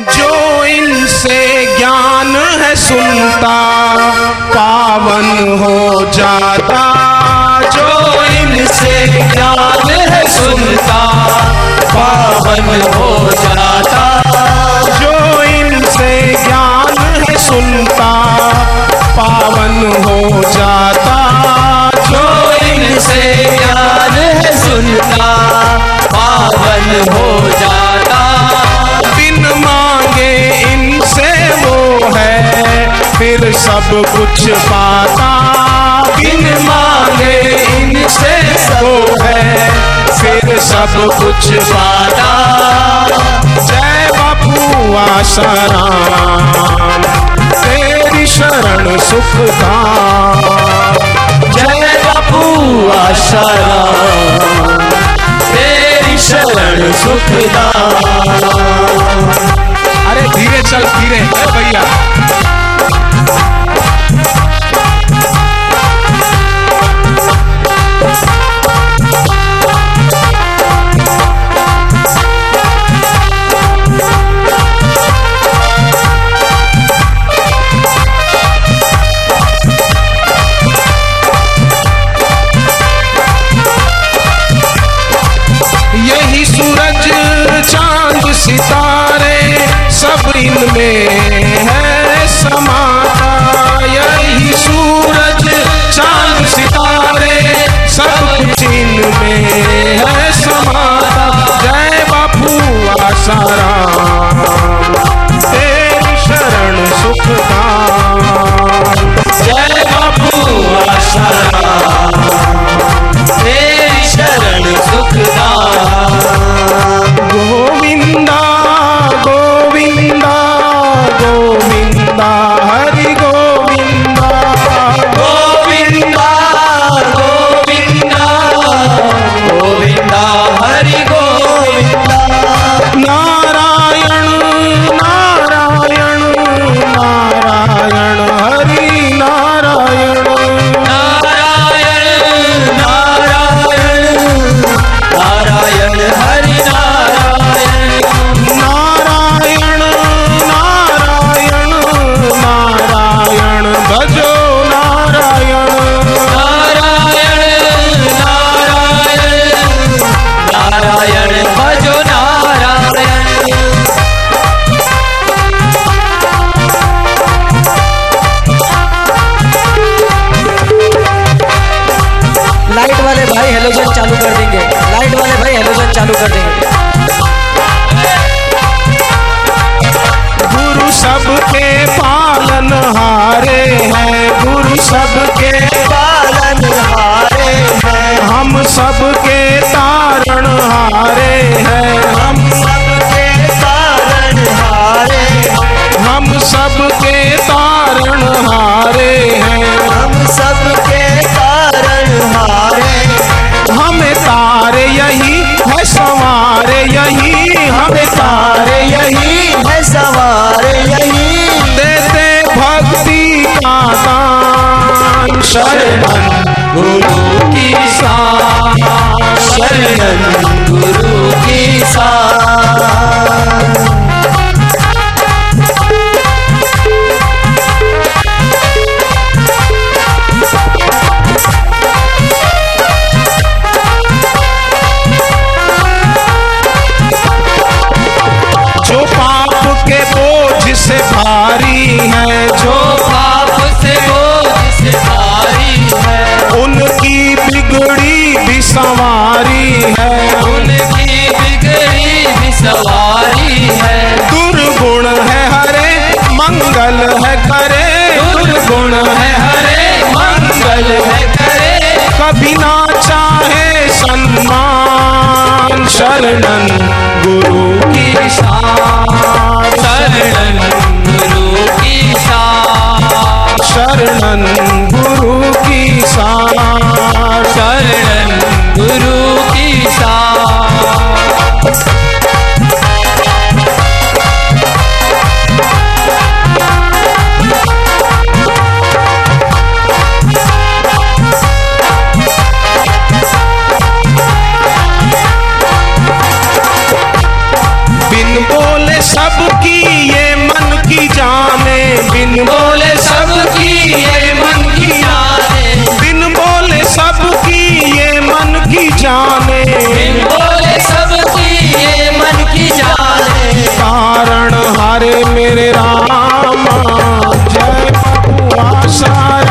जो इनसे ज्ञान है सुनता, पावन हो जाता। जो इनसे ज्ञान है सुनता, पावन हो जाता। जो इनसे ज्ञान है सुनता, पावन हो जाता। कुछ पाता। बिन मांगे इनसे वो है, फिर सब कुछ पाता। जय बापू आसाराम तेरी शरण सुखदाम जय बापू आशाराम तेरी शरण सुखदाम अरे धीरे चल, धीरे। भैया। है सबके पालन हारे हैं। हम सबके तारण हारे हैं। हम सबके तारण हारे हम सबके तारण हारे हैं। हम सबके तारण हारे हमें तारे यही है, सवारे यही, हमें तारे यही है, सवार गुरु की शरण गुरु की शान सम्मान शरणन गुरु की शान शरण गुरु की शान शरणन गुरु की सार। शरण गुरु सबकी ये मन की जाने। बिन बोले सबकी ये मन की जाने। बिन बोले सबकी ये मन की जाने। बिन बोले सबकी ये मन की जाने। कारण हरे मेरे राम। जय पपुआ सारे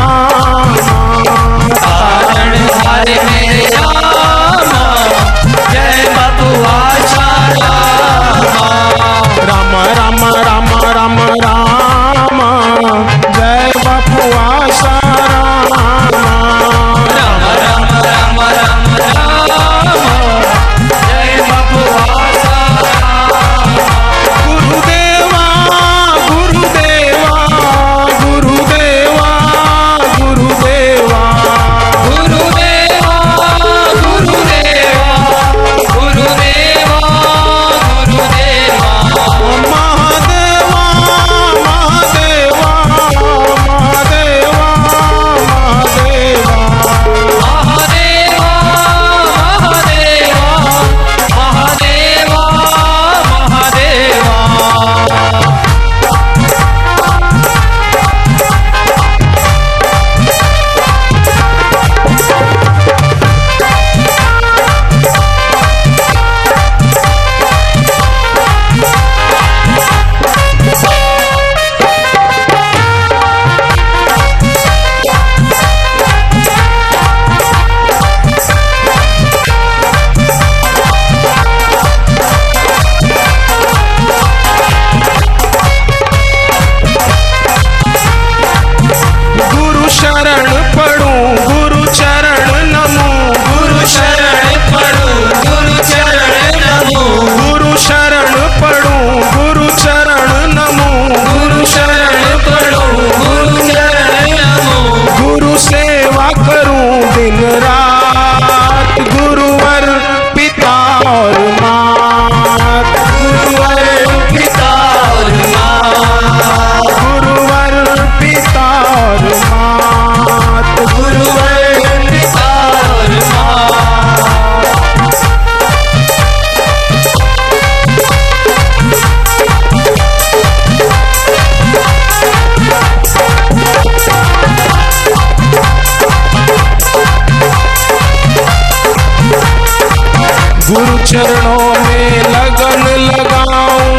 चरणों में लगन लगाऊँ।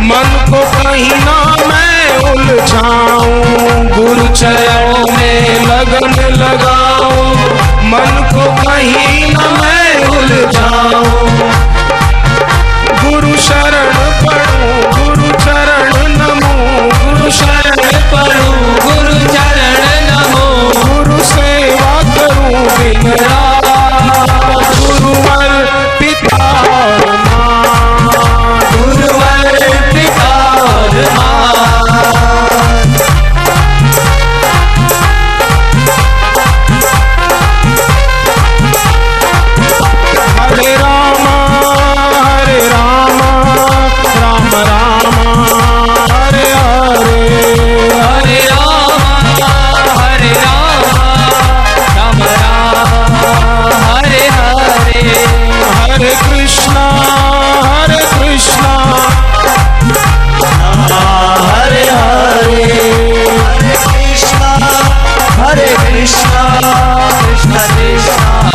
मन को कहीं ना मैं उलझाऊं। गुरु चरणों में लगन लगाऊँ। मन को कहीं ना मैं उलझाऊं। गुरु शरण पढ़ूं गुरु चरण नमूं। गुरु शरण पढ़ूं। Krishna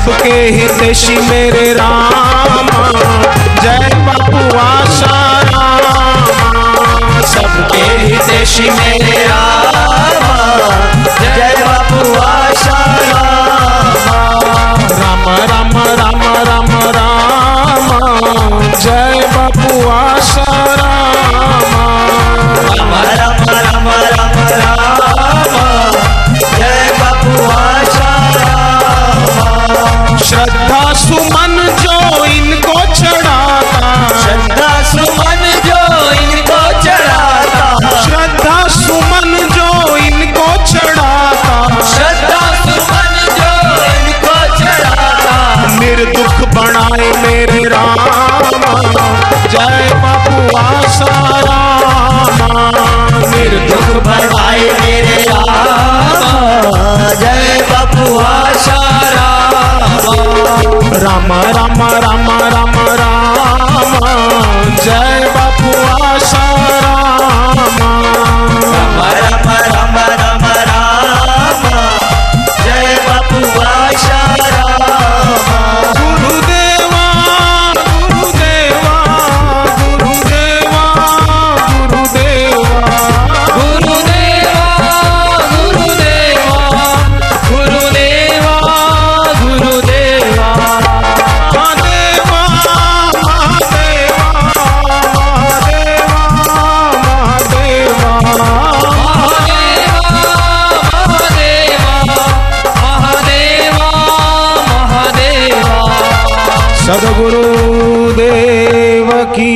सबके हितैषी मेरे रामा। जय बापू आशा सबके हितेशी मेरे रामा। जय बापू आशा राम राम राम राम राम। जय बापू आशा राम राम राम राम राम। श्रद्धा सुमन जो इनको चढ़ाता। श्रद्धा सुमन जो इनको चढ़ाता। श्रद्धा सुमन जो इनको चढ़ाता। श्रद्धा सुमन जो इनको चढ़ाता। निर्दुख बनाए मेरे राम। जय रामा राम राम राम राम सदगुरुदेव की।